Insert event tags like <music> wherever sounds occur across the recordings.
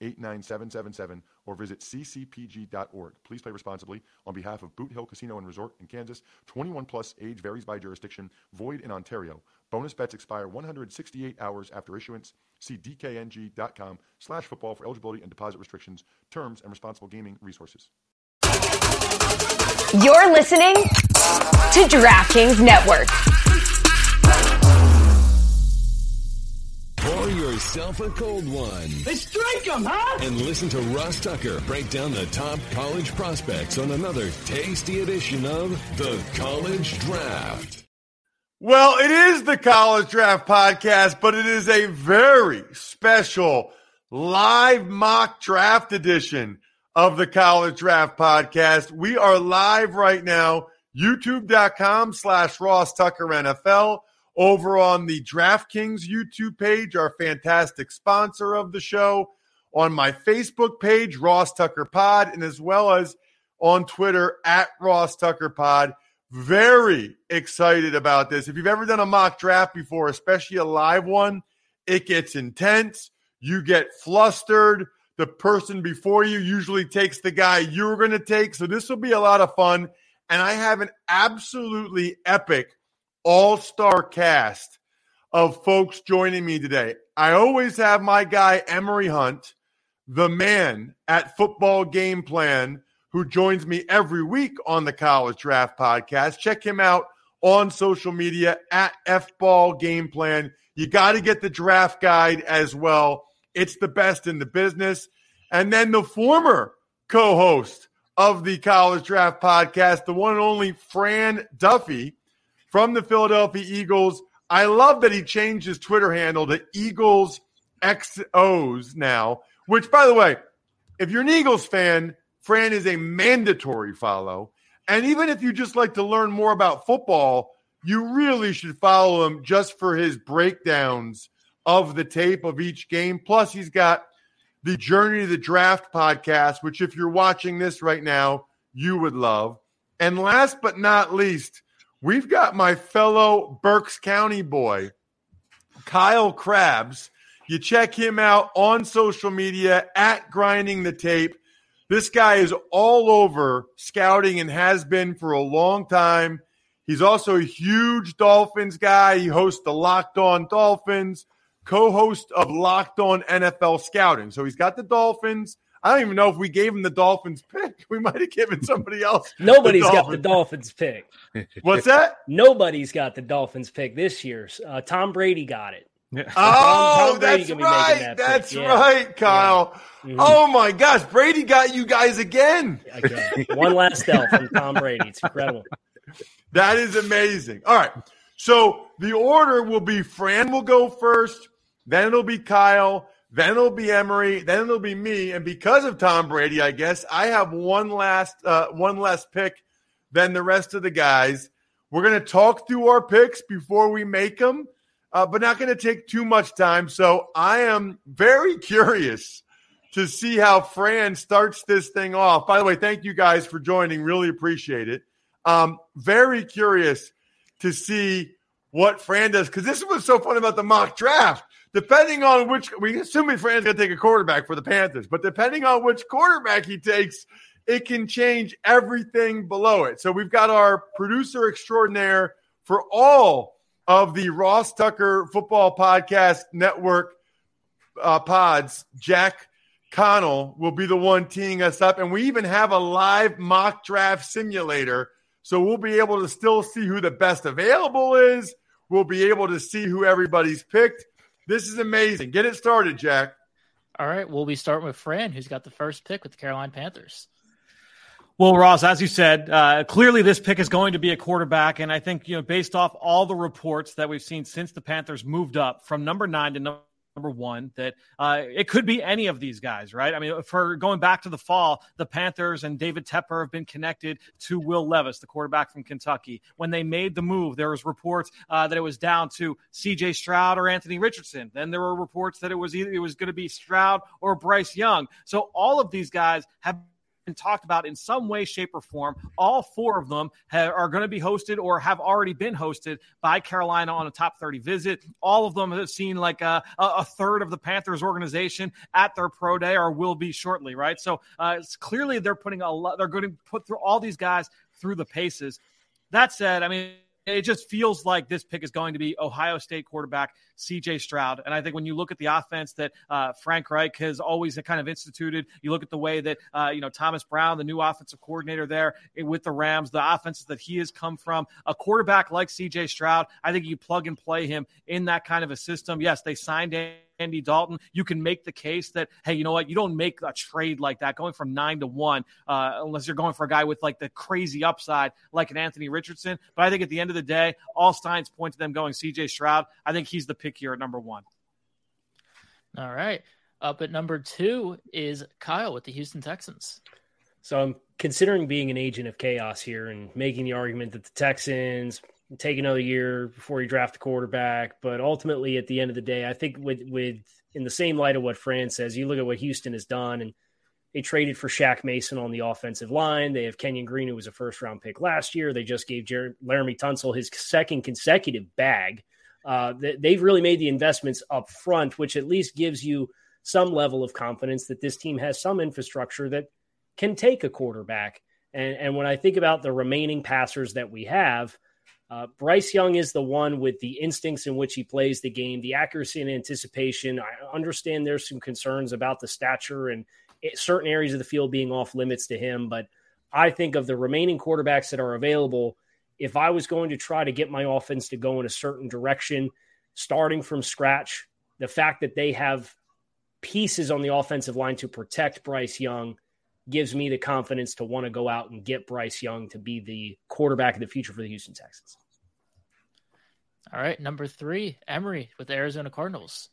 89777 or visit ccpg.org. Please play responsibly. On behalf of Boot Hill Casino and Resort in Kansas, 21 plus age varies by jurisdiction, void in Ontario. Bonus bets expire 168 hours after issuance. See dkng.com slash football for eligibility and deposit restrictions, terms, and responsible gaming resources. You're listening to DraftKings Network. Pour yourself a cold one. Let's drink them, huh? And listen to Ross Tucker break down the top college prospects on another tasty edition of The College Draft. Well, it is the College Draft Podcast, but it is a very special live mock draft edition of the College Draft Podcast. We are live right now, youtube.com slash Ross Tucker NFL over on the DraftKings YouTube page, our fantastic sponsor of the show, on my Facebook page, Ross Tucker Pod, and as well as on Twitter at Ross Tucker Pod. Very excited about this. If you've ever done a mock draft before, especially a live one, it gets intense. You get flustered. The person before you usually takes the guy you're going to take. So this will be a lot of fun. And I have an absolutely epic all star cast of folks joining me today. I always have my guy, Emory Hunt, the man at Football Game Plan, who joins me every week on the College Draft Podcast. Check him out on social media at FBall Game Plan. You got to get the draft guide as well. It's the best in the business. And then the former co host of the College Draft Podcast, the one and only Fran Duffy from the Philadelphia Eagles. I love that he changed his Twitter handle to Eagles XOs now, which, by the way, if you're an Eagles fan, Fran is a mandatory follow. And even if you just like to learn more about football, you really should follow him just for his breakdowns of the tape of each game. Plus, he's got the Journey to the Draft podcast, which, if you're watching this right now, you would love. And last but not least, we've got my fellow Berks County boy, Kyle Crabbs. You check him out on social media at Grinding the Tape. This guy is all over scouting and has been for a long time. He's also a huge Dolphins guy. He hosts the Locked On Dolphins, co host of Locked On NFL Scouting. So he's got the Dolphins. I don't even know if we gave him the Dolphins pick. <laughs> We might have given somebody else. Nobody's the got the Dolphins pick. What's that? Nobody's got the Dolphins pick this year. Uh, Tom Brady got it. Oh, Tom Brady that's gonna be making right. that. That's Yeah. right, Kyle. Mhm. Oh my gosh, Brady got you guys again. Again, one last L from Tom Brady. It's incredible. <laughs> That is amazing. All right. So the order will be Fran will go first, then it'll be Kyle, then it'll be Emory, then it'll be me. And because of Tom Brady, I guess I have one last uh, one less pick than the rest of the guys. We're going to talk through our picks before we make them, uh, but not going to take too much time. So I am very curious to see how Fran starts this thing off. By the way, thank you guys for joining. Really appreciate it. Um, very curious to see what Fran does because this is what's so fun about the mock draft. Depending on which, we assume Fran's going to take a quarterback for the Panthers, but depending on which quarterback he takes, it can change everything below it. So we've got our producer extraordinaire for all of the Ross Tucker Football Podcast Network uh, pods, Jack Connell will be the one teeing us up. And we even have a live mock draft simulator. So we'll be able to still see who the best available is. we'll be able to see who everybody's picked. This is amazing. Get it started, Jack. All right, Well, we'll be starting with Fran, who's got the first pick with the Carolina Panthers. Well, Ross, as you said, uh, clearly this pick is going to be a quarterback, and I think you know based off all the reports that we've seen since the Panthers moved up from number nine to number number one that uh, it could be any of these guys, right? I mean, for going back to the fall, the Panthers and David Tepper have been connected to Will Levis, the quarterback from Kentucky. When they made the move, there was reports uh, that it was down to C.J. Stroud or Anthony Richardson. Then there were reports that it was either it was going to be Stroud or Bryce Young. So all of these guys have been talked about in some way, shape, or form. All four of them are going to be hosted or have already been hosted by Carolina on a top 30 visit. All of them have seen like a, a third of the Panthers organization at their pro day or will be shortly, right? So uh, it's clearly they're putting a lot, they're going to put through all these guys through the paces. That said, I mean, it just feels like this pick is going to be Ohio State quarterback CJ Stroud. And I think when you look at the offense that uh, Frank Reich has always kind of instituted, you look at the way that, uh, you know, Thomas Brown, the new offensive coordinator there with the Rams, the offenses that he has come from, a quarterback like CJ Stroud, I think you plug and play him in that kind of a system. Yes, they signed Andy Dalton, you can make the case that, hey, you know what? You don't make a trade like that going from nine to one uh, unless you're going for a guy with like the crazy upside like an Anthony Richardson. But I think at the end of the day, all signs point to them going CJ Stroud. I think he's the pick here at number one. All right. Up at number two is Kyle with the Houston Texans. So I'm considering being an agent of chaos here and making the argument that the Texans take another year before you draft the quarterback. But ultimately, at the end of the day, I think with with in the same light of what Fran says, you look at what Houston has done, and they traded for Shaq Mason on the offensive line. They have Kenyon Green, who was a first round pick last year. They just gave Jer- Laremy Tunsil his second consecutive bag. Uh, they've really made the investments up front, which at least gives you some level of confidence that this team has some infrastructure that can take a quarterback. And, and when I think about the remaining passers that we have, uh, Bryce Young is the one with the instincts in which he plays the game, the accuracy and anticipation. I understand there's some concerns about the stature and certain areas of the field being off limits to him, but I think of the remaining quarterbacks that are available. If I was going to try to get my offense to go in a certain direction, starting from scratch, the fact that they have pieces on the offensive line to protect Bryce Young gives me the confidence to want to go out and get Bryce Young to be the quarterback of the future for the Houston Texans. All right, number three, Emory with the Arizona Cardinals.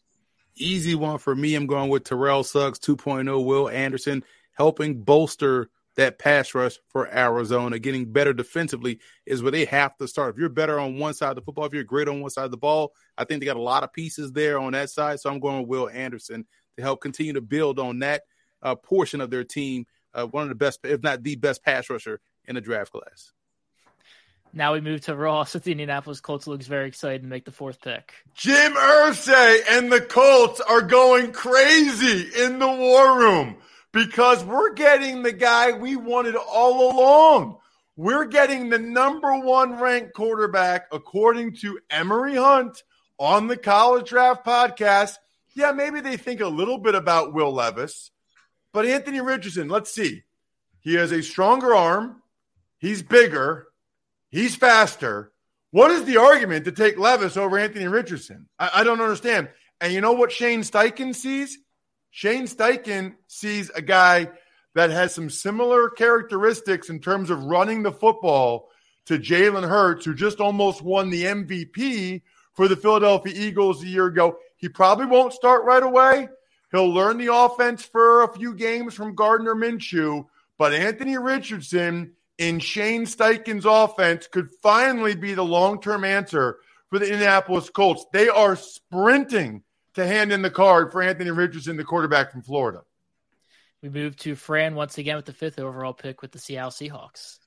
Easy one for me. I'm going with Terrell Suggs 2.0, Will Anderson, helping bolster that pass rush for Arizona. Getting better defensively is where they have to start. If you're better on one side of the football, if you're great on one side of the ball, I think they got a lot of pieces there on that side. So I'm going with Will Anderson to help continue to build on that uh, portion of their team uh, one of the best, if not the best pass rusher in the draft class. Now we move to Ross with the Indianapolis Colts. Looks very excited to make the fourth pick. Jim Irsay and the Colts are going crazy in the war room because we're getting the guy we wanted all along. We're getting the number one ranked quarterback according to Emory Hunt on the College Draft Podcast. Yeah, maybe they think a little bit about Will Levis. But Anthony Richardson, let's see. He has a stronger arm. He's bigger. He's faster. What is the argument to take Levis over Anthony Richardson? I, I don't understand. And you know what Shane Steichen sees? Shane Steichen sees a guy that has some similar characteristics in terms of running the football to Jalen Hurts, who just almost won the MVP for the Philadelphia Eagles a year ago. He probably won't start right away, He'll learn the offense for a few games from Gardner Minshew, but Anthony Richardson in Shane Steichen's offense could finally be the long term answer for the Indianapolis Colts. They are sprinting to hand in the card for Anthony Richardson, the quarterback from Florida. We move to Fran once again with the fifth overall pick with the Seattle Seahawks.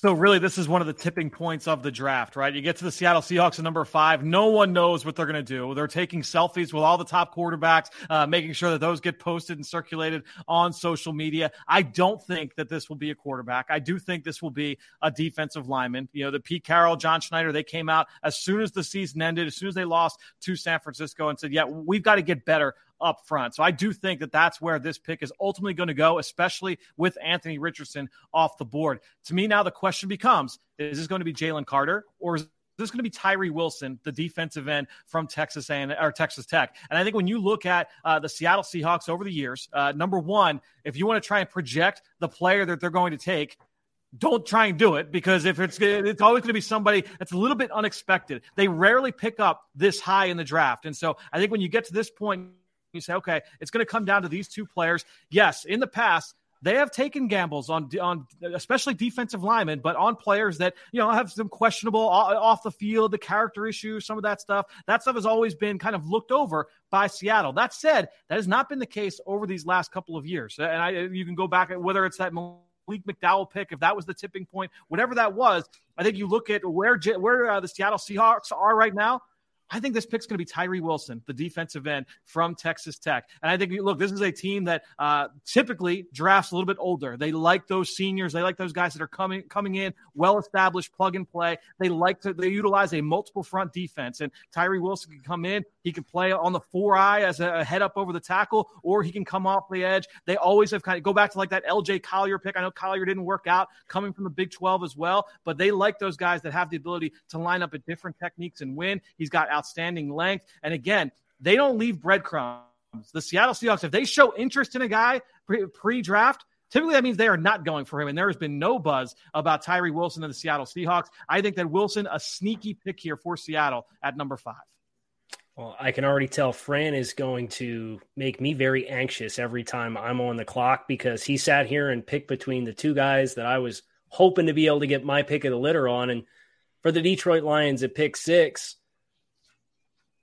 So really, this is one of the tipping points of the draft, right? You get to the Seattle Seahawks at number five. No one knows what they're going to do. They're taking selfies with all the top quarterbacks, uh, making sure that those get posted and circulated on social media. I don't think that this will be a quarterback. I do think this will be a defensive lineman. You know, the Pete Carroll, John Schneider, they came out as soon as the season ended, as soon as they lost to San Francisco, and said, "Yeah, we've got to get better up front. So I do think that that's where this pick is ultimately going to go, especially with Anthony Richardson off the board. To me, now the question becomes is this going to be Jalen Carter or is this going to be Tyree Wilson, the defensive end from Texas and or Texas Tech. And I think when you look at uh, the Seattle Seahawks over the years, uh, number one, if you want to try and project the player that they're going to take, don't try and do it because if it's it's always going to be somebody that's a little bit unexpected. They rarely pick up this high in the draft, and so I think when you get to this point, you say, okay, it's going to come down to these two players. Yes, in the past, they have taken gambles on on especially defensive linemen, but on players that you know have some questionable off the field, the character issues, some of that stuff. That stuff has always been kind of looked over by Seattle. That said, that has not been the case over these last couple of years. And I, you can go back at whether it's that Malik McDowell pick, if that was the tipping point, whatever that was. I think you look at where where uh, the Seattle Seahawks are right now. I think this pick's going to be Tyree Wilson, the defensive end from Texas Tech. And I think, look, this is a team that uh, typically drafts a little bit older. They like those seniors. They like those guys that are coming coming in, well established, plug and play. They like to they utilize a multiple front defense. And Tyree Wilson can come in. He can play on the four eye as a head up over the tackle, or he can come off the edge. They always have kind of go back to like that LJ Collier pick. I know Collier didn't work out coming from the Big 12 as well, but they like those guys that have the ability to line up at different techniques and win. He's got outstanding length. And again, they don't leave breadcrumbs. The Seattle Seahawks, if they show interest in a guy pre draft, typically that means they are not going for him. And there has been no buzz about Tyree Wilson and the Seattle Seahawks. I think that Wilson, a sneaky pick here for Seattle at number five. Well, I can already tell Fran is going to make me very anxious every time I'm on the clock because he sat here and picked between the two guys that I was hoping to be able to get my pick of the litter on. And for the Detroit Lions at pick six,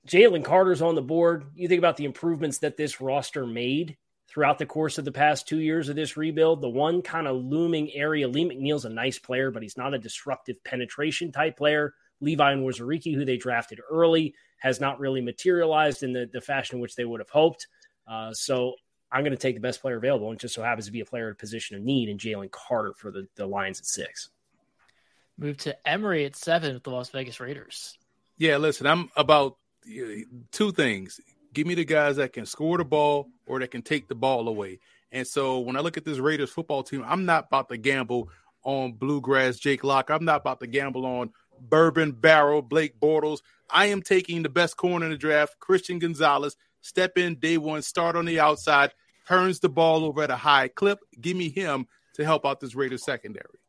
Jalen Carter's on the board. You think about the improvements that this roster made throughout the course of the past two years of this rebuild. The one kind of looming area, Lee McNeil's a nice player, but he's not a disruptive penetration type player. Levi and Onwuzurike, who they drafted early, has not really materialized in the, the fashion in which they would have hoped. Uh, so I'm going to take the best player available, and just so happens to be a player in a position of need in Jalen Carter for the, the Lions at six. Move to Emory at seven with the Las Vegas Raiders. Yeah, listen, I'm about two things. Give me the guys that can score the ball or that can take the ball away. And so when I look at this Raiders football team, I'm not about to gamble on bluegrass Jake Lock. I'm not about to gamble on bourbon barrel Blake Bortles. I am taking the best corner in the draft, Christian Gonzalez. Step in day one, start on the outside, turns the ball over at a high clip. Give me him to help out this Raiders secondary.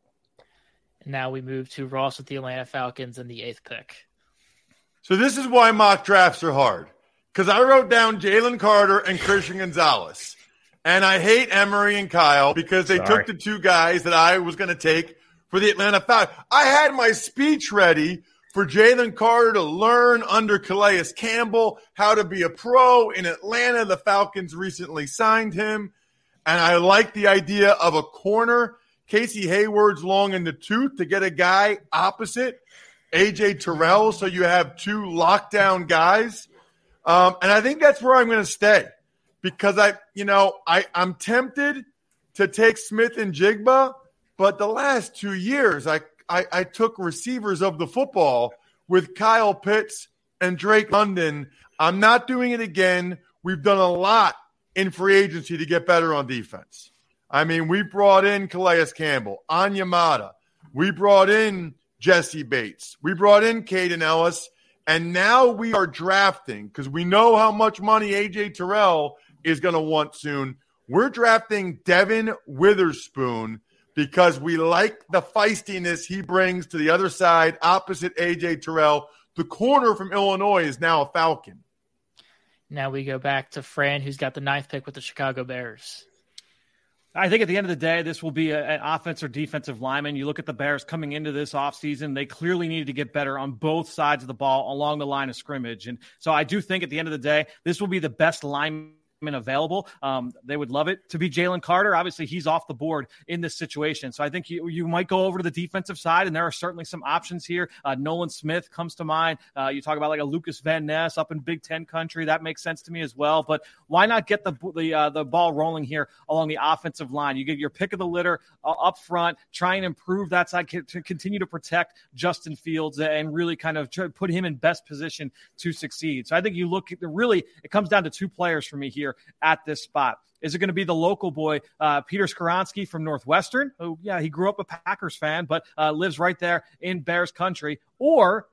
And now we move to Ross with the Atlanta Falcons and the eighth pick. So this is why mock drafts are hard. Because I wrote down Jalen Carter and Christian Gonzalez. And I hate Emory and Kyle because they Sorry. took the two guys that I was going to take for the Atlanta Falcons. I had my speech ready for Jalen Carter to learn under Calais Campbell how to be a pro in Atlanta. The Falcons recently signed him. And I like the idea of a corner. Casey Hayward's long in the tooth to get a guy opposite AJ Terrell, so you have two lockdown guys. Um, and I think that's where I'm going to stay because I, you know, I, I'm tempted to take Smith-Njigba, but the last two years I, I, I took receivers of the football with Kyle Pitts and Drake London. I'm not doing it again. We've done a lot in free agency to get better on defense. I mean, we brought in Calais Campbell, Onyemata. We brought in Jessie Bates. We brought in Kaden Elliss. and now we are drafting because we know how much money AJ Terrell is going to want soon. We're drafting Devon Witherspoon because we like the feistiness he brings to the other side, opposite AJ Terrell. The corner from Illinois is now a Falcon. Now we go back to Fran, who's got the ninth pick with the Chicago Bears. I think at the end of the day, this will be a, an offense or defensive lineman. You look at the Bears coming into this offseason, they clearly needed to get better on both sides of the ball along the line of scrimmage. And so I do think at the end of the day, this will be the best lineman available. Um, they would love it to be Jalen Carter. Obviously, he's off the board in this situation. So I think you, you might go over to the defensive side, and there are certainly some options here. Uh, Nolan Smith comes to mind. Uh, you talk about like a Lucas Van Ness up in Big Ten country. That makes sense to me as well. But why not get the the, uh, the ball rolling here along the offensive line? You get your pick of the litter uh, up front, try and improve that side to continue to protect Justin Fields and really kind of put him in best position to succeed. So I think you look really, it comes down to two players for me here here at this spot. Is it going to be the local boy, uh, Peter Skoronski from Northwestern? Oh, yeah, he grew up a Packers fan, but uh, lives right there in Bears country. Or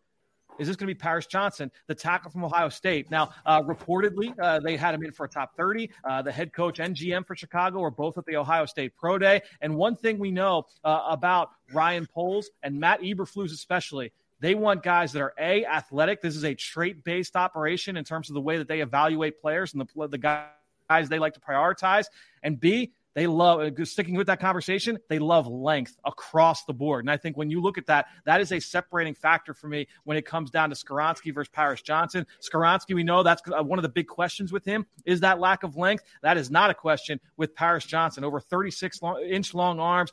is this going to be Paris Johnson, the tackle from Ohio State? Now, uh, reportedly, uh, they had him in for a top 30. Uh, the head coach and GM for Chicago were both at the Ohio State Pro Day. And one thing we know uh, about Ryan Poles and Matt Eberflus, especially, they want guys that are a athletic. This is a trait based operation in terms of the way that they evaluate players and the the guys they like to prioritize, and b they love uh, sticking with that conversation. They love length across the board. And I think when you look at that, that is a separating factor for me when it comes down to Skoronski versus Paris Johnson. Skoronski, we know that's uh, one of the big questions with him is that lack of length. That is not a question with Paris Johnson. Over 36 long, inch long arms,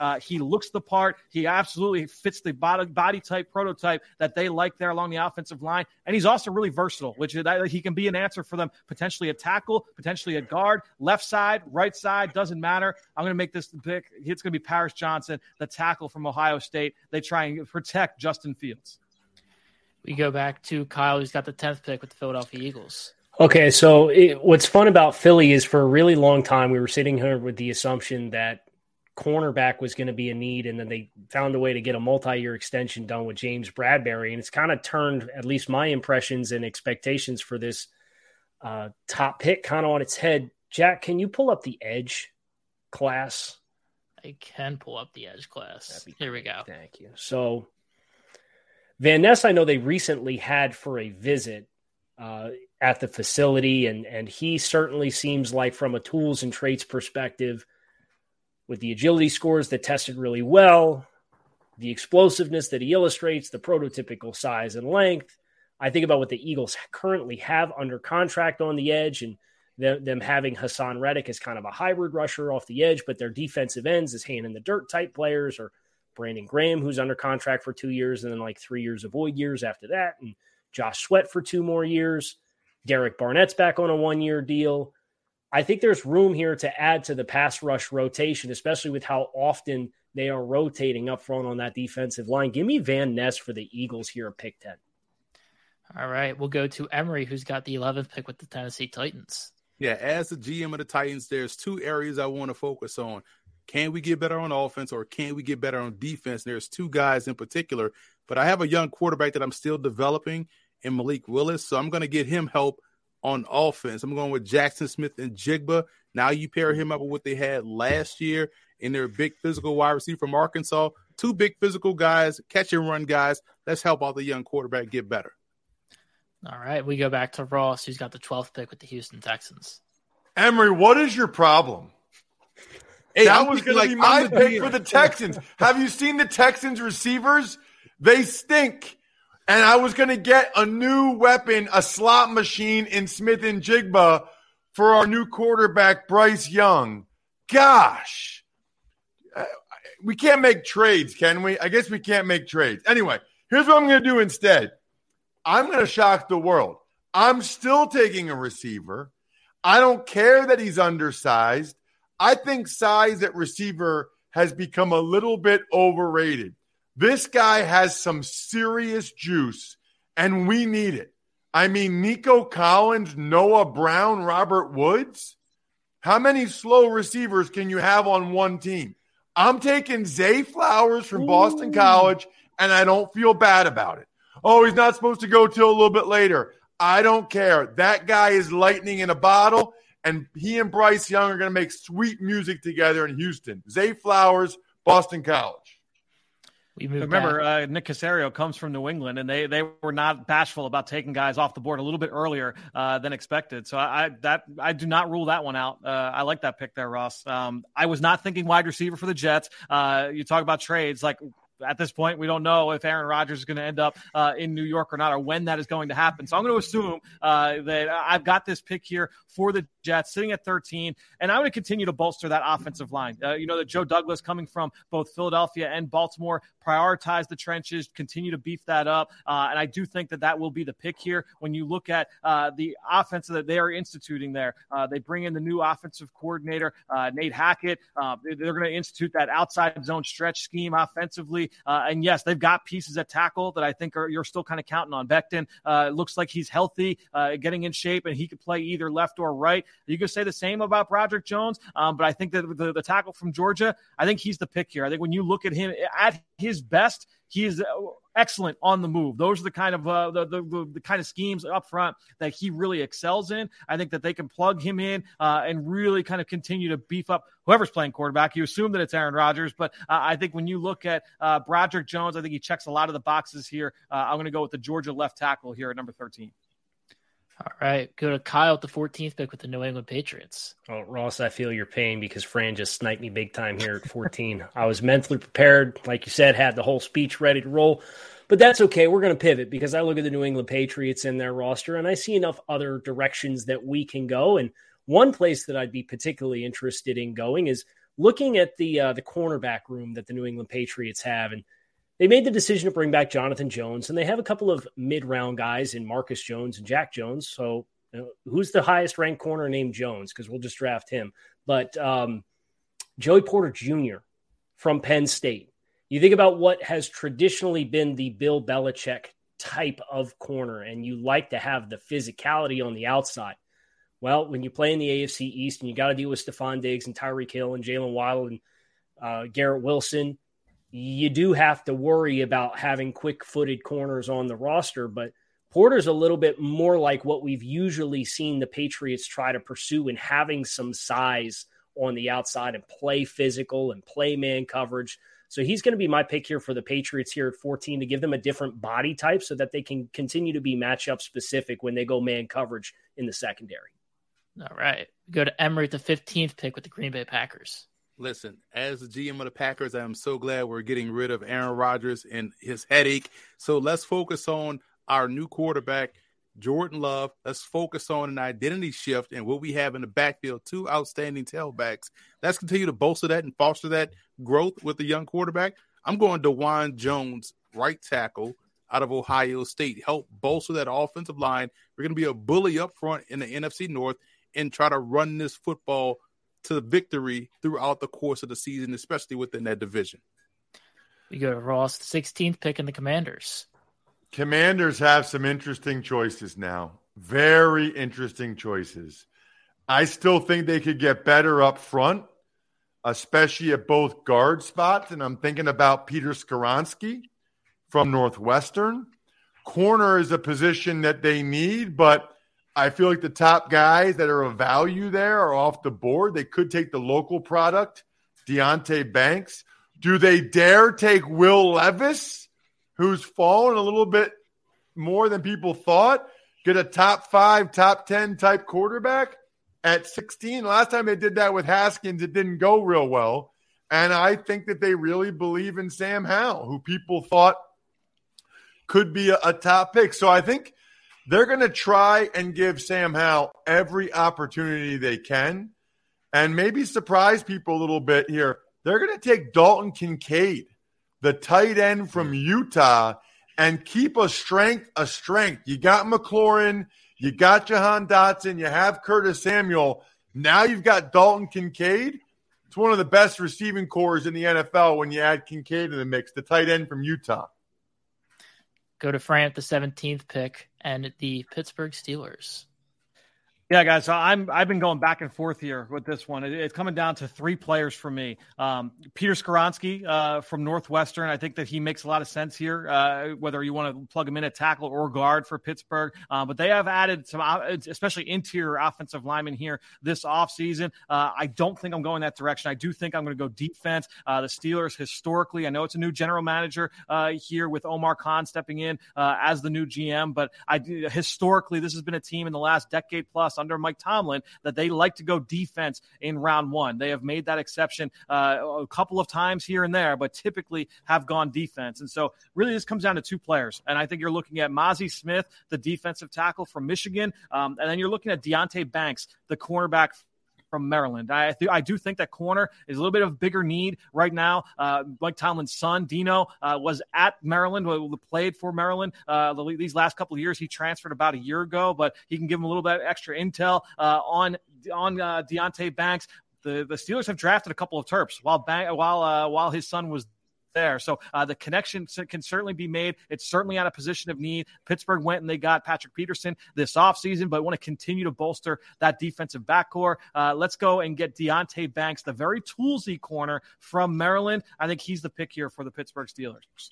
uh, he looks the part. He absolutely fits the body, body type prototype that they like there along the offensive line. And he's also really versatile, which is that he can be an answer for them, potentially a tackle, potentially a guard, left side, right side, doesn't matter. I'm going to make this pick. It's going to be Paris Johnson, the tackle from Ohio State. They try and protect Justin Fields. We go back to Kyle, who's got the 10th pick with the Philadelphia Eagles. Okay, so it, what's fun about Philly is for a really long time we were sitting here with the assumption that cornerback was going to be a need, and then they found a way to get a multi-year extension done with James Bradberry, and it's kind of turned at least my impressions and expectations for this uh, top pick kind of on its head. Jack, can you pull up the edge class? I can pull up the edge class. Here we go. Thank you. So Van Ness, I know they recently had for a visit uh, at the facility, and and he certainly seems like from a tools and traits perspective with the agility scores that tested really well, the explosiveness that he illustrates, the prototypical size and length. I think about what the Eagles currently have under contract on the edge and them, them having Haason Reddick as kind of a hybrid rusher off the edge, but their defensive ends as hand in the dirt type players or Brandon Graham, who's under contract for two years and then like three years of void years after that, and Josh Sweat for two more years. Derek Barnett's back on a one year deal. I think there's room here to add to the pass rush rotation, especially with how often they are rotating up front on that defensive line. Give me Van Ness for the Eagles here at pick 10. All right. We'll go to Emory, who's got the 11th pick with the Tennessee Titans. Yeah, as the GM of the Titans, there's two areas I want to focus on. Can we get better on offense or can we get better on defense? there's two guys in particular, but I have a young quarterback that I'm still developing in Malik Willis. So I'm going to get him help on offense. I'm going with Jaxon Smith-Njigba. Now you pair him up with what they had last year in their big physical wide receiver from Arkansas. Two big physical guys, catch and run guys. Let's help all the young quarterback get better. All right. We go back to Ross, who's got the 12th pick with the Houston Texans. Emory, what is your problem? Hey, that was going like, to be my pick for the Texans. Have you seen the Texans receivers? They stink and I was going to get a new weapon, a slot machine in Smith-Njigba for our new quarterback, Bryce Young. Gosh, uh, we can't make trades, can we? I guess we can't make trades. Anyway, here's what I'm going to do instead I'm going to shock the world. I'm still taking a receiver. I don't care that he's undersized. I think size at receiver has become a little bit overrated. This guy has some serious juice, and we need it. I mean, Nico Collins, Noah Brown, Robert Woods. How many slow receivers can you have on one team? I'm taking Zay Flowers from Ooh. Boston College, and I don't feel bad about it. Oh, he's not supposed to go till a little bit later. I don't care. That guy is lightning in a bottle, and he and Bryce Young are going to make sweet music together in Houston. Zay Flowers, Boston College. We Remember, uh, Nick Caserio comes from New England, and they they were not bashful about taking guys off the board a little bit earlier uh, than expected. So I, I, that I do not rule that one out. Uh, I like that pick there, Ross. Um, I was not thinking wide receiver for the Jets. Uh, you talk about trades like at this point, we don't know if Aaron Rodgers is going to end up uh, in New York or not, or when that is going to happen. So I'm going to assume uh, that I've got this pick here for the Jets, sitting at 13, and I'm going to continue to bolster that offensive line. Uh, you know that Joe Douglas, coming from both Philadelphia and Baltimore, prioritize the trenches, continue to beef that up, uh, and I do think that that will be the pick here. When you look at uh, the offense that they are instituting there, uh, they bring in the new offensive coordinator Nate Hackett. they're going to institute that outside zone stretch scheme offensively. Uh, and yes, they've got pieces at tackle that I think are, you're still kind of counting on. Becton uh, looks like he's healthy, uh, getting in shape, and he could play either left or right. You could say the same about Broderick Jones, um, but I think that the, the tackle from Georgia, I think he's the pick here. I think when you look at him at his best, he is excellent on the move. Those are the kind of uh, the, the, the kind of schemes up front that he really excels in. I think that they can plug him in uh, and really kind of continue to beef up whoever's playing quarterback. You assume that it's Aaron Rodgers, but uh, I think when you look at uh, Broderick Jones, I think he checks a lot of the boxes here. Uh, I'm going to go with the Georgia left tackle here at number 13. All right, go to Kyle at the 14th pick with the New England Patriots. Oh, Ross, I feel your pain because Fran just sniped me big time here at 14. I was mentally prepared, like you said, had the whole speech ready to roll, but that's okay. We're going to pivot because I look at the New England Patriots in their roster and I see enough other directions that we can go. And one place that I'd be particularly interested in going is looking at the uh, the cornerback room that the New England Patriots have and they made the decision to bring back Jonathan Jones, and they have a couple of mid round guys in Marcus Jones and Jack Jones. So, you know, who's the highest ranked corner named Jones? Because we'll just draft him. But um, Joey Porter Jr. from Penn State. You think about what has traditionally been the Bill Belichick type of corner, and you like to have the physicality on the outside. Well, when you play in the AFC East and you got to deal with Stefon Diggs and Tyreek Hill and Jaylen Waddle and uh, Garrett Wilson, you do have to worry about having quick footed corners on the roster, but Porter's a little bit more like what we've usually seen the Patriots try to pursue in having some size on the outside and play physical and play man coverage. So he's going to be my pick here for the Patriots here at 14 to give them a different body type so that they can continue to be matchup specific when they go man coverage in the secondary. All right. Go to Emory at the 15th pick with the Green Bay Packers. Listen, as the GM of the Packers, I am so glad we're getting rid of Aaron Rodgers and his headache. So let's focus on our new quarterback, Jordan Love. Let's focus on an identity shift and what we have in the backfield. Two outstanding tailbacks. Let's continue to bolster that and foster that growth with the young quarterback. I'm going Dawand Jones, right tackle out of Ohio State. Help bolster that offensive line. We're going to be a bully up front in the NFC North and try to run this football to the victory throughout the course of the season, especially within that division. We go to Ross, 16th pick in the Commanders. Commanders have some interesting choices now. Very interesting choices. I still think they could get better up front, especially at both guard spots. And I'm thinking about Peter Skoronski from Northwestern. Corner is a position that they need, but I feel like the top guys that are of value there are off the board. They could take the local product, Deonte Banks. Do they dare take Will Levis, who's fallen a little bit more than people thought? Get a top five, top 10 type quarterback at 16. Last time they did that with Haskins, it didn't go real well. And I think that they really believe in Sam Howell, who people thought could be a, a top pick. So I think they're going to try and give Sam Howell every opportunity they can and maybe surprise people a little bit here. They're going to take Dalton Kincaid, the tight end from Utah, and keep a strength a strength. You got McLaurin, you got Jahan Dotson, you have Curtis Samuel. Now you've got Dalton Kincaid. It's one of the best receiving cores in the NFL when you add Kincaid in the mix, the tight end from Utah. Go to Fran at the 17th pick and the Pittsburgh Steelers. Yeah, guys. So I'm I've been going back and forth here with this one. It, it's coming down to three players for me. Um, Peter Skoronski uh, from Northwestern. I think that he makes a lot of sense here. Uh, whether you want to plug him in at tackle or guard for Pittsburgh, uh, but they have added some, uh, especially interior offensive linemen here this offseason. Uh, I don't think I'm going that direction. I do think I'm going to go defense. Uh, the Steelers historically, I know it's a new general manager here with Omar Khan stepping in as the new GM, but I historically this has been a team in the last decade plus under Mike Tomlin that they like to go defense in round one. They have made that exception uh, a couple of times here and there, but typically have gone defense. And so, really, this comes down to two players. And I think you're looking at Mazi Smith, the defensive tackle from Michigan, um, and then you're looking at Deonte Banks, the cornerback from Maryland. I th- I do think that corner is a little bit of bigger need right now. Uh, Mike Tomlin's son Dino uh, was at Maryland, played for Maryland uh, the, these last couple of years. He transferred about a year ago, but he can give him a little bit extra intel uh, on on uh, Deonte Banks. The, the Steelers have drafted a couple of Terps while while uh, while his son was there. So uh, the connection can certainly be made. It's certainly at a position of need. Pittsburgh went and they got Patrick Peterson this offseason, but want to continue to bolster that defensive backcourt. Uh, let's go and get Deonte Banks, the very toolsy corner from Maryland. I think he's the pick here for the Pittsburgh Steelers.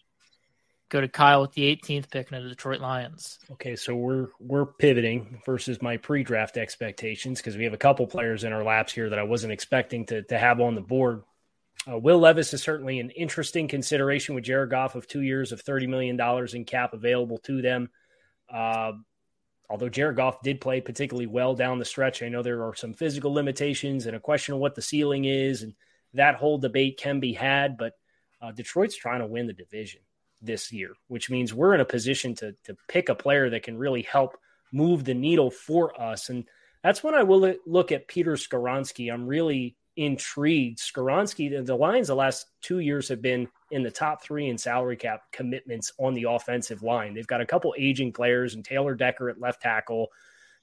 Go to Kyle with the 18th pick in the Detroit Lions. Okay, so we're we're pivoting versus my pre-draft expectations because we have a couple players in our laps here that I wasn't expecting to to have on the board. Uh, Will Levis is certainly an interesting consideration with Jared Goff of two years of thirty million dollars in cap available to them. Uh, although Jared Goff did play particularly well down the stretch, I know there are some physical limitations and a question of what the ceiling is, and that whole debate can be had. But uh, Detroit's trying to win the division this year, which means we're in a position to to pick a player that can really help move the needle for us. And that's when I will look at Peter Skoronski. I'm really intrigued. Skoronski, the, the Lions the last two years have been in the top three in salary cap commitments on the offensive line. They've got a couple aging players and Taylor Decker at left tackle.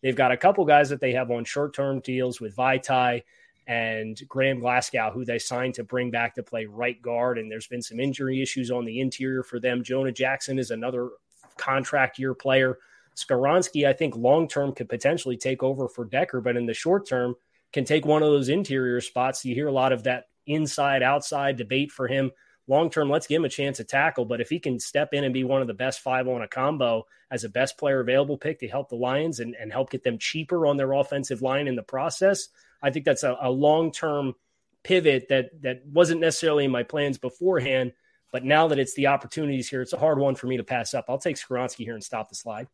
They've got a couple guys that they have on short term deals with Vaitai and Graham Glasgow, who they signed to bring back to play right guard. And there's been some injury issues on the interior for them. Jonah Jackson is another contract year player. Skoronski, I think long term could potentially take over for Decker, but in the short term, can take one of those interior spots. You hear a lot of that inside outside debate for him. Long term, let's give him a chance to tackle. But if he can step in and be one of the best five on a combo as a best player available pick to help the Lions and, and help get them cheaper on their offensive line in the process, I think that's a, a long term pivot that that wasn't necessarily in my plans beforehand. But now that it's the opportunities here, it's a hard one for me to pass up. I'll take Skoronski here and stop the slide.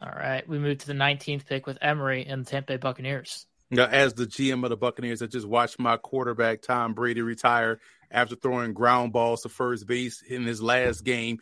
All right. We move to the 19th pick with Emory and the Tampa Bay Buccaneers. Now, as the GM of the Buccaneers, I just watched my quarterback Tom Brady retire after throwing ground balls to first base in his last game,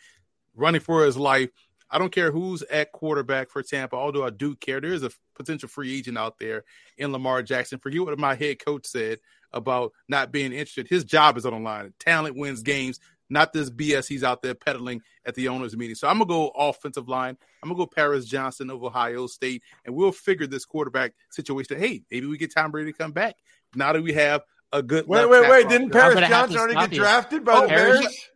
running for his life. I don't care who's at quarterback for Tampa, although I do care. There is a potential free agent out there in Lamar Jackson. Forget what my head coach said about not being interested. His job is on the line. Talent wins games not this BS he's out there peddling at the owners' meeting. So I'm gonna go offensive line. I'm gonna go Paris Johnson of Ohio State, and we'll figure this quarterback situation. Hey, maybe we get Tom Brady to come back. Now that we have a good wait, wait, wait! Didn't oh, Paris Johnson already get you. drafted by oh, the Bears?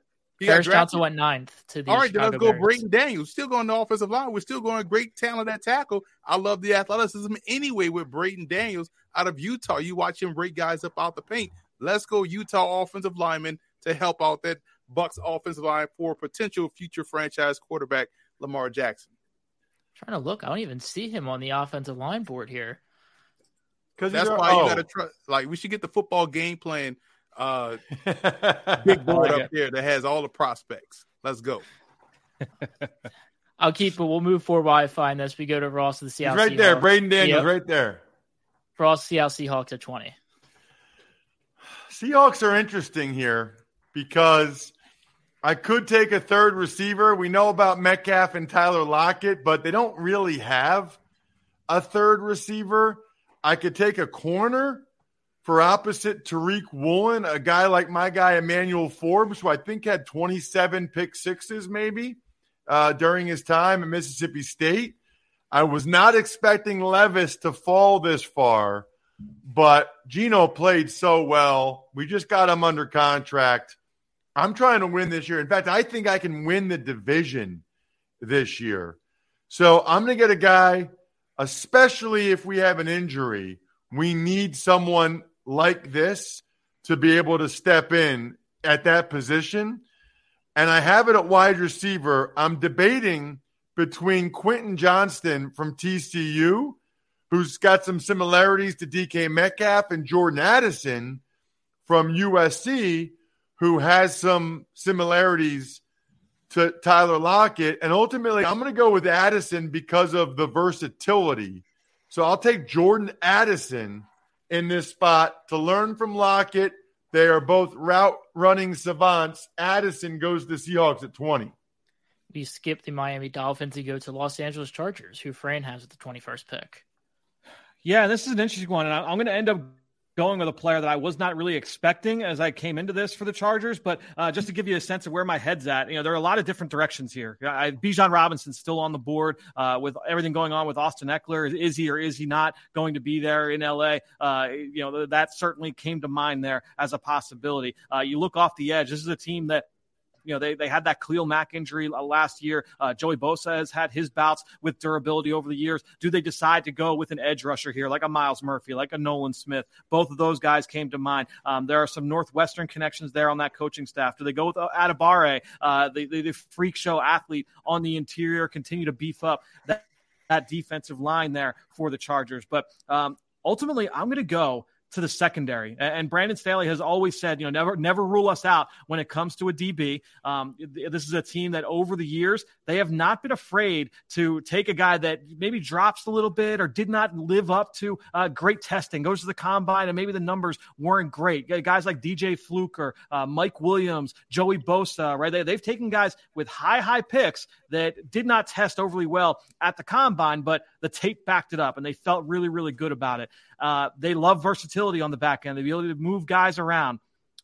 He Paris Johnson went ninth to the. All right, Chicago then let's go. Bears. Braeden Daniels still going to offensive line. We're still going great talent at tackle. I love the athleticism anyway with Braeden Daniels out of Utah. You watch him break guys up out the paint. Let's go Utah offensive lineman to help out that Bucs offensive line for potential future franchise quarterback Lamar Jackson. I'm trying to look, I don't even see him on the offensive line board here. Because that's why oh. you got to trust. Like we should get the football game plan uh, <laughs> big board up there that has all the prospects. Let's go. <laughs> I'll keep it. We'll move forward while I find this. We go to Ross of the Seattle. He's right Seahawks. there, Braeden Daniels, yep. right there. Ross Seattle Seahawks at twenty. <sighs> Seahawks are interesting here because I could take a third receiver. We know about Metcalf and Tyler Lockett, but they don't really have a third receiver. I could take a corner for opposite Tariq Woolen, a guy like my guy Emmanuel Forbes, who I think had 27 pick sixes maybe uh, during his time at Mississippi State. I was not expecting Levis to fall this far, but Geno played so well. We just got him under contract. I'm trying to win this year. In fact, I think I can win the division this year. So I'm going to get a guy, especially if we have an injury. We need someone like this to be able to step in at that position. And I have it at wide receiver. I'm debating between Quentin Johnston from TCU, who's got some similarities to DK Metcalf, and Jordan Addison from USC, who has some similarities to Tyler Lockett. And ultimately, I'm going to go with Addison because of the versatility. So I'll take Jordan Addison in this spot to learn from Lockett. They are both route running savants. Addison goes to the Seahawks at 20. We skip the Miami Dolphins and go to Los Angeles Chargers, who Fran has at the 21st pick. Yeah, this is an interesting one. And I'm going to end up going with a player that I was not really expecting as I came into this for the Chargers. But uh, just to give you a sense of where my head's at, you know, there are a lot of different directions here. Bijan Robinson's still on the board uh, with everything going on with Austin Ekeler. Is he or is he not going to be there in LA? Uh, you know, that certainly came to mind there as a possibility. Uh, you look off the edge. This is a team that you know, they, they had that Khalil Mack injury last year. Uh, Joey Bosa has had his bouts with durability over the years. Do they decide to go with an edge rusher here, like a Myles Murphy, like a Nolan Smith? Both of those guys came to mind. Um, there are some Northwestern connections there on that coaching staff. Do they go with Adebawore, uh, the, the, the freak show athlete on the interior, continue to beef up that, that defensive line there for the Chargers? But um, ultimately, I'm going to go to the secondary. And Brandon Staley has always said, you know, never never rule us out when it comes to a DB. Um, this is a team that over the years they have not been afraid to take a guy that maybe drops a little bit or did not live up to uh, great testing, goes to the combine, and maybe the numbers weren't great. Guys like DJ Fluker, uh, Mike Williams, Joey Bosa, right? They, they've taken guys with high high picks that did not test overly well at the combine, but the tape backed it up, and they felt really really good about it. Uh, they love versatility on the back end, the ability to move guys around.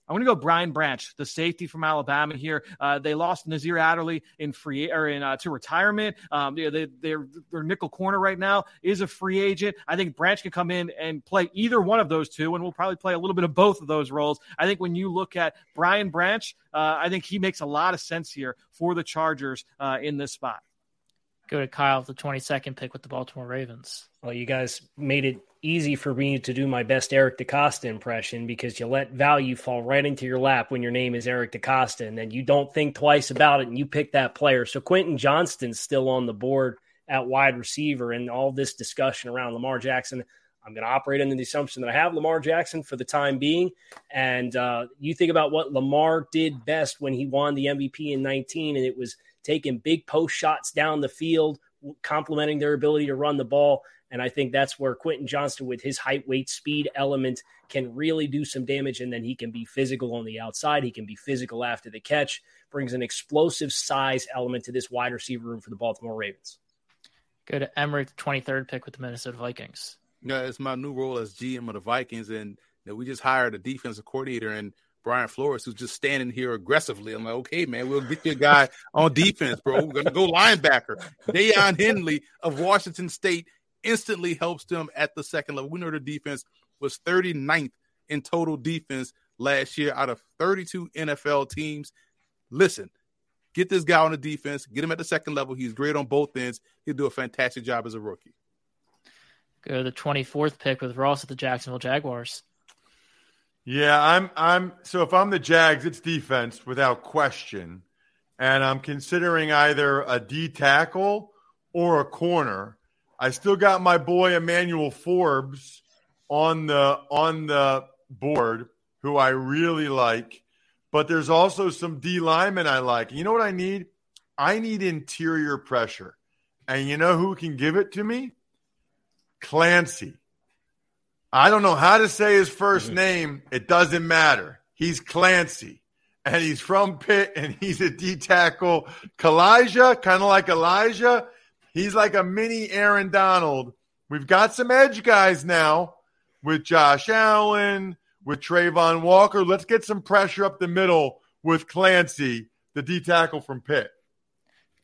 I'm going to go Brian Branch, the safety from Alabama here. Uh, they lost Nasir Adderley in free or in uh, to retirement. Um, they, they, their their nickel corner right now is a free agent. I think Branch can come in and play either one of those two, and we'll probably play a little bit of both of those roles. I think when you look at Brian Branch, uh, I think he makes a lot of sense here for the Chargers uh, in this spot. Go to Kyle, the 22nd pick with the Baltimore Ravens. Well, you guys made it easy for me to do my best Eric DeCosta impression because you let value fall right into your lap when your name is Eric DeCosta, and then you don't think twice about it and you pick that player. So Quentin Johnston's still on the board at wide receiver, and all this discussion around Lamar Jackson. I'm going to operate under the assumption that I have Lamar Jackson for the time being. And uh, you think about what Lamar did best when he won the MVP in 19, and it was taking big post shots down the field, complementing their ability to run the ball. And I think that's where Quentin Johnston, with his height, weight, speed element, can really do some damage. And then he can be physical on the outside. He can be physical after the catch, brings an explosive size element to this wide receiver room for the Baltimore Ravens. Go to Emory, 23rd pick with the Minnesota Vikings. Yeah, it's my new role as GM of the Vikings. And you know, we just hired a defensive coordinator and Brian Flores, who's just standing here aggressively. I'm like, okay, man, we'll get you a guy on defense, bro. We're gonna go linebacker. Daiyan Henley of Washington State instantly helps them at the second level. We know their defense was 39th in total defense last year out of 32 NFL teams. Listen, get this guy on the defense, get him at the second level. He's great on both ends. He'll do a fantastic job as a rookie. Go to the 24th pick with Ross at the Jacksonville Jaguars. Yeah, I'm I'm so if I'm the Jags, it's defense without question. And I'm considering either a D tackle or a corner. I still got my boy Emmanuel Forbes on the on the board, who I really like. But there's also some D linemen I like. You know what I need? I need interior pressure. And you know who can give it to me? Clancy. I don't know how to say his first mm-hmm. name. It doesn't matter. He's Clancy. And he's from Pitt and he's a D tackle. Calijah, kind of like Elijah. He's like a mini Aaron Donald. We've got some edge guys now with Josh Allen, with Travon Walker. Let's get some pressure up the middle with Clancy, the D tackle from Pitt.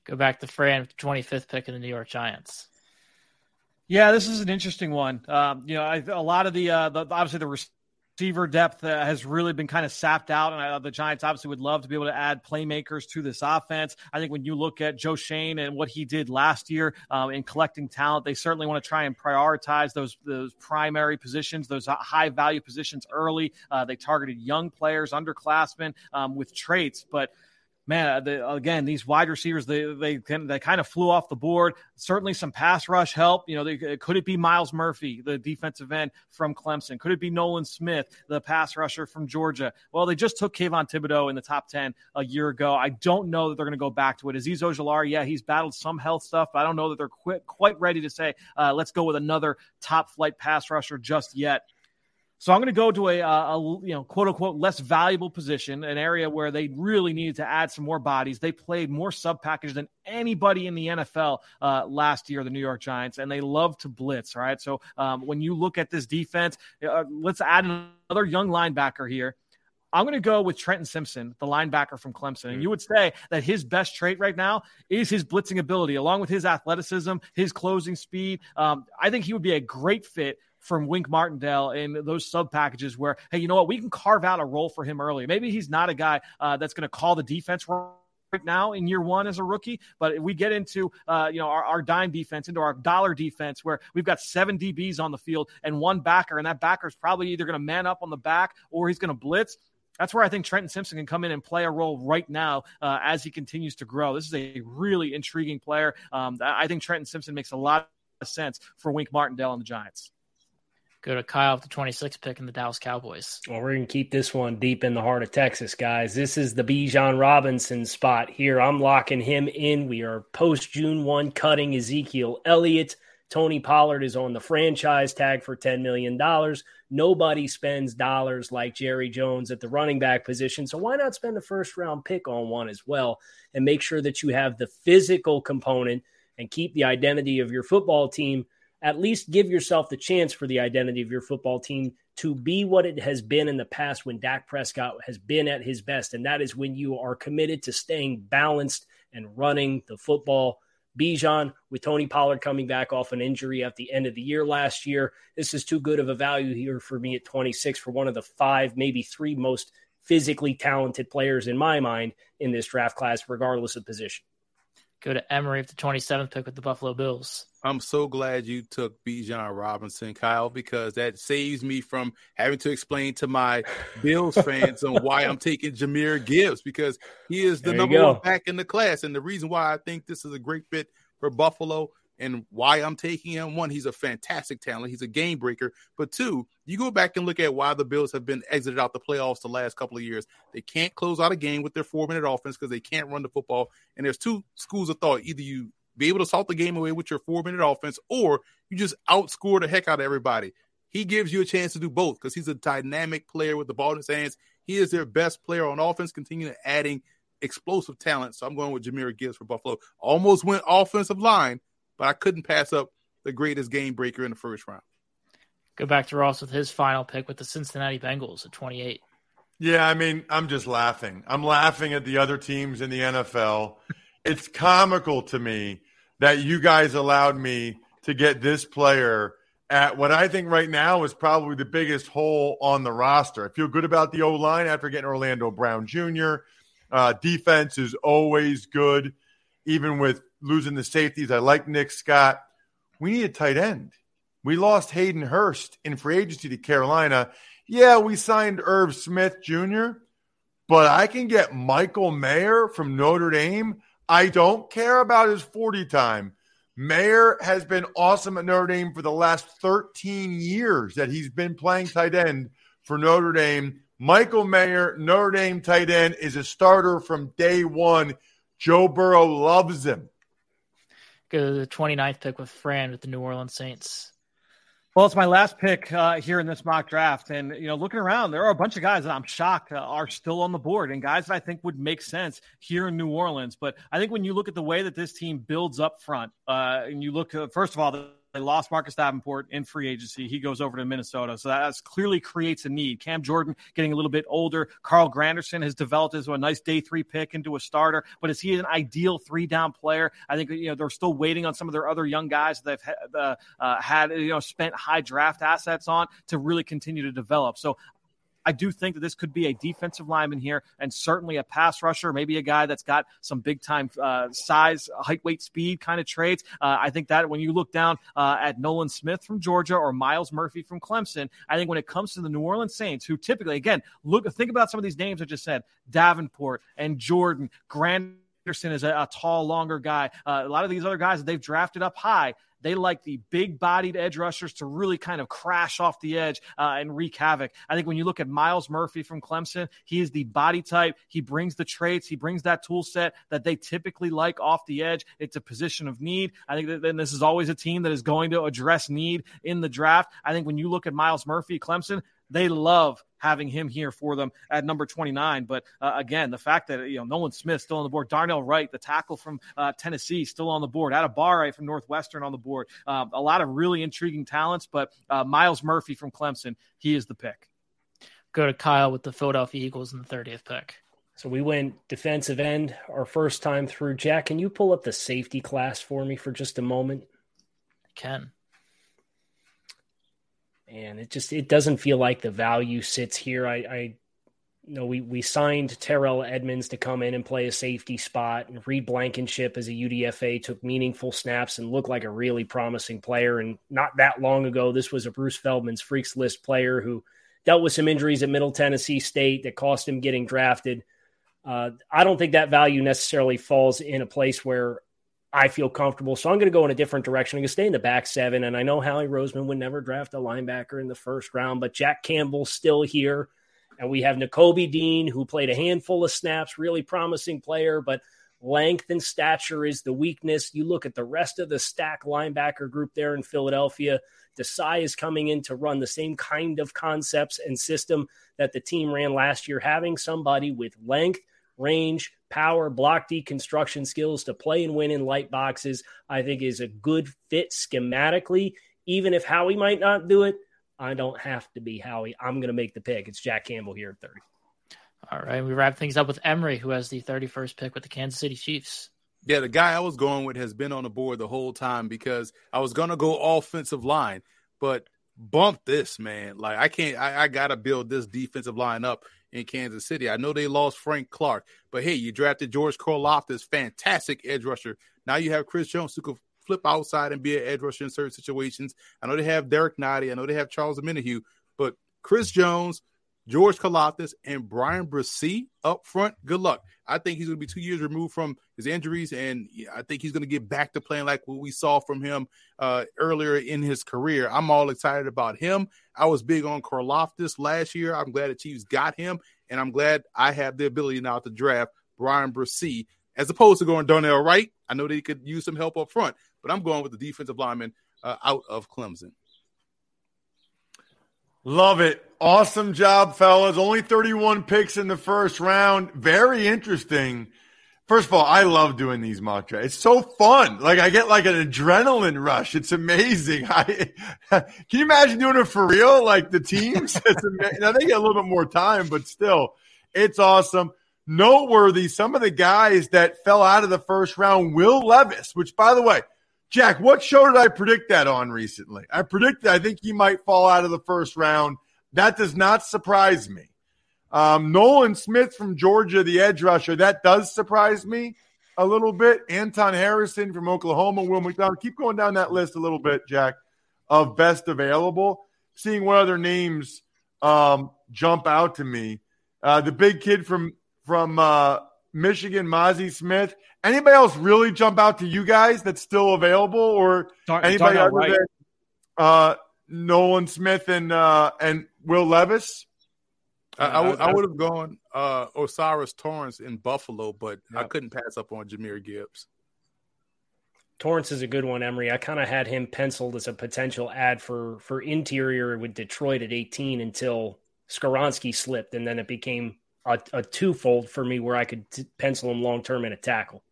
Go back to Fran, 25th pick in the New York Giants. Yeah, this is an interesting one. Um, you know, I, a lot of the, uh, the obviously the receiver depth uh, has really been kind of sapped out, and uh, the Giants obviously would love to be able to add playmakers to this offense. I think when you look at Joe Schoen and what he did last year um, in collecting talent, they certainly want to try and prioritize those those primary positions, those high value positions early. Uh, they targeted young players, underclassmen um, with traits, but man, uh, the, again, these wide receivers, they they they kind of flew off the board. Certainly, some pass rush help. You know, they, could it be Myles Murphy, the defensive end from Clemson? Could it be Nolan Smith, the pass rusher from Georgia? Well, they just took Kayvon Thibodeaux in the top ten a year ago. I don't know that they're going to go back to it. Azeez Ojulari, yeah, he's battled some health stuff, but I don't know that they're quite quite ready to say, uh, let's go with another top flight pass rusher just yet. So I'm going to go to a, a, you know quote unquote less valuable position, an area where they really needed to add some more bodies. They played more sub package than anybody in the NFL uh, last year, the New York Giants, and they love to blitz. Right, so um, when you look at this defense, uh, let's add another young linebacker here. I'm going to go with Trenton Simpson, the linebacker from Clemson. And you would say that his best trait right now is his blitzing ability, along with his athleticism, his closing speed. Um, I think he would be a great fit from Wink Martindale in those sub packages where, hey, you know what, we can carve out a role for him early. Maybe he's not a guy uh, that's going to call the defense right now in year one as a rookie. But we get into uh, you know our, our dime defense, into our dollar defense, where we've got seven DBs on the field and one backer, and that backer is probably either going to man up on the back or he's going to blitz. That's where I think Trenton Simpson can come in and play a role right now uh, as he continues to grow. This is a really intriguing player. Um, I think Trenton Simpson makes a lot of sense for Wink Martindale and the Giants. Go to Kyle with the 26th pick in the Dallas Cowboys. Well, we're going to keep this one deep in the heart of Texas, guys. This is the Bijan Robinson spot here. I'm locking him in. We are post June 1 cutting Ezekiel Elliott. Tony Pollard is on the franchise tag for $10 million. Nobody spends dollars like Jerry Jones at the running back position. So why not spend a first round pick on one as well and make sure that you have the physical component and keep the identity of your football team at least give yourself the chance for the identity of your football team to be what it has been in the past when Dak Prescott has been at his best. And that is when you are committed to staying balanced and running the football. Bijan, with Tony Pollard coming back off an injury at the end of the year last year, this is too good of a value here for me at 26 for one of the five, maybe three most physically talented players in my mind in this draft class, regardless of position. Go to Emory with the 27th pick with the Buffalo Bills. I'm so glad you took Bijan Robinson, Kyle, because that saves me from having to explain to my Bills <laughs> fans on why I'm taking Jahmyr Gibbs because he is the number one back in the class. And the reason why I think this is a great fit for Buffalo and why I'm taking him. One, he's a fantastic talent. He's a game breaker. But two, you go back and look at why the Bills have been exited out the playoffs the last couple of years. They can't close out a game with their four minute offense because they can't run the football. And there's two schools of thought. Either you be able to salt the game away with your four minute offense, or you just outscore the heck out of everybody. He gives you a chance to do both because he's a dynamic player with the ball in his hands. He is their best player on offense, continuing adding explosive talent. So I'm going with Jahmyr Gibbs for Buffalo. Almost went offensive line, but I couldn't pass up the greatest game breaker in the first round. Go back to Ross with his final pick with the Cincinnati Bengals at 28. Yeah, I mean, I'm just laughing. I'm laughing at the other teams in the NFL. <laughs> it's comical to me that you guys allowed me to get this player at what I think right now is probably the biggest hole on the roster. I feel good about the O line after getting Orlando Brown Jr. Uh, defense is always good, even with losing the safeties. I like Nick Scott. We need a tight end. We lost Hayden Hurst in free agency to Carolina. Yeah, we signed Irv Smith Jr., but I can get Michael Mayer from Notre Dame. I don't care about his 40 time. Mayer has been awesome at Notre Dame for the last 13 years that he's been playing tight end for Notre Dame. Michael Mayer, Notre Dame tight end, is a starter from day one. Joe Burrow loves him. To the 29th pick with Fran with the New Orleans Saints. Well, it's my last pick uh, here in this mock draft, and you know, looking around, there are a bunch of guys that I'm shocked uh, are still on the board, and guys that I think would make sense here in New Orleans. But I think when you look at the way that this team builds up front, uh, and you look, uh, first of all, the they lost Marcus Davenport in free agency. He goes over to Minnesota. So that clearly creates a need. Cam Jordan getting a little bit older. Carl Granderson has developed as a nice day three pick into a starter, but is he an ideal three down player? I think, you know, they're still waiting on some of their other young guys that they've uh, uh, had, you know, spent high draft assets on to really continue to develop. So I do think that this could be a defensive lineman here and certainly a pass rusher, maybe a guy that's got some big time uh, size, height, weight, speed kind of traits. Uh, I think that when you look down uh, at Nolan Smith from Georgia or Myles Murphy from Clemson, I think when it comes to the New Orleans Saints, who typically, again, look, think about some of these names I just said Davenport and Jordan, Grant. Anderson is a, a, tall, longer guy. Uh, a lot of these other guys that they've drafted up high, they like the big bodied edge rushers to really kind of crash off the edge uh, and wreak havoc. I think when you look at Myles Murphy from Clemson, he is the body type. He brings the traits, he brings that tool set that they typically like off the edge. It's a position of need. I think that then this is always a team that is going to address need in the draft. I think when you look at Myles Murphy, Clemson, they love having him here for them at number 29. But uh, again, the fact that you know Nolan Smith still on the board, Darnell Wright, the tackle from uh, Tennessee, still on the board, Adebawore from Northwestern on the board. Um, a lot of really intriguing talents, but uh, Myles Murphy from Clemson, he is the pick. Go to Kyle with the Philadelphia Eagles in the 30th pick. So we went defensive end our first time through. Jack, can you pull up the safety class for me for just a moment? I can. And it just it doesn't feel like the value sits here. I, I you know we we signed Terrell Edmunds to come in and play a safety spot, and Reed Blankenship as a UDFA took meaningful snaps and looked like a really promising player. And not that long ago, this was a Bruce Feldman's freaks list player who dealt with some injuries at Middle Tennessee State that cost him getting drafted. Uh, I don't think that value necessarily falls in a place where I feel comfortable. So I'm going to go in a different direction. I'm going to stay in the back seven. And I know Howie Roseman would never draft a linebacker in the first round, but Jack Campbell's still here. And we have Nakobe Dean, who played a handful of snaps, really promising player, but length and stature is the weakness. You look at the rest of the stack linebacker group there in Philadelphia. Desai is coming in to run the same kind of concepts and system that the team ran last year, having somebody with length, range, power, block deconstruction skills to play and win in light boxes, I think is a good fit schematically. Even if Howie might not do it, I don't have to be Howie. I'm going to make the pick. It's Jack Campbell here at 30. All right. We wrap things up with Emory, who has the 31st pick with the Kansas City Chiefs. Yeah, the guy I was going with has been on the board the whole time because I was going to go offensive line, but bump this, man. Like, I can't, I, I got to build this defensive line up in Kansas City. I know they lost Frank Clark, but hey, you drafted George Karlaftis, fantastic edge rusher. Now you have Chris Jones who could flip outside and be an edge rusher in certain situations. I know they have Derrick Nnadi. I know they have Charles Omenihu, but Chris Jones, George Karlaftis, and Bryan Bresee up front. Good luck. I think he's going to be two years removed from his injuries, and I think he's going to get back to playing like what we saw from him uh, earlier in his career. I'm all excited about him. I was big on Karlaftis last year. I'm glad the Chiefs got him, and I'm glad I have the ability now to draft Bryan Bresee as opposed to going Darnell Wright. I know they could use some help up front, but I'm going with the defensive lineman uh, out of Clemson. Love it. Awesome job, fellas. Only 31 picks in the first round. Very interesting. First of all, I love doing these mock drafts. It's so fun. Like I get like an adrenaline rush. It's amazing. <laughs> I, can you imagine doing it for real? Like the teams. <laughs> Now they get a little bit more time, but still, it's awesome. Noteworthy. Some of the guys that fell out of the first round. Will Levis, which by the way, Jack, what show did I predict that on recently? I predicted I think he might fall out of the first round. That does not surprise me. Um, Nolan Smith from Georgia, the edge rusher, that does surprise me a little bit. Anton Harrison from Oklahoma, Will McDonald. Keep going down that list a little bit, Jack, of best available. Seeing what other names um, jump out to me. Uh, the big kid from from uh, Michigan, Mazi Smith. Anybody else really jump out to you guys that's still available, or Dar- anybody other right. than uh, Nolan Smith and uh, and Will Levis? I would have gone uh, O'Cyrus Torrence in Buffalo, but yep. I couldn't pass up on Jahmyr Gibbs. Torrence is a good one, Emory. I kind of had him penciled as a potential ad for for interior with Detroit at 18 until Skoronski slipped, and then it became a, a twofold for me where I could t- pencil him long term in a tackle.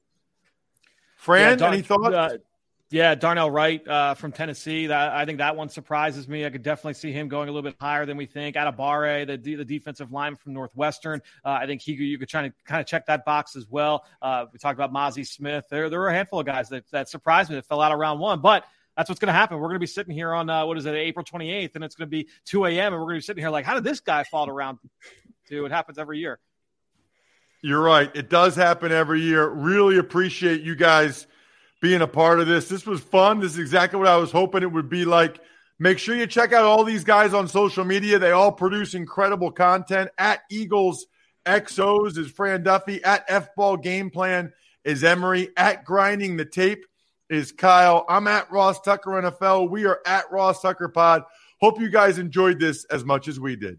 Fran, yeah, Dar- any thoughts? Uh, yeah, Darnell Wright uh, from Tennessee. That I think that one surprises me. I could definitely see him going a little bit higher than we think. Adebawore, the the defensive line from Northwestern. Uh, I think he you could try to kind of check that box as well. Uh, we talked about Mazi Smith. There there were a handful of guys that that surprised me that fell out of round one, but that's what's going to happen. We're going to be sitting here on uh, what is it, April 28th, and it's going to be 2 a.m. and we're going to be sitting here like, how did this guy fall to round two? It happens every year. You're right. It does happen every year. Really appreciate you guys being a part of this. This was fun. This is exactly what I was hoping it would be like. Make sure you check out all these guys on social media. They all produce incredible content. At Eagles XOs is Fran Duffy. At F Ball Game Plan is Emory. At Grinding the Tape is Kyle. I'm at Ross Tucker NFL. We are at Ross Tucker Pod. Hope you guys enjoyed this as much as we did.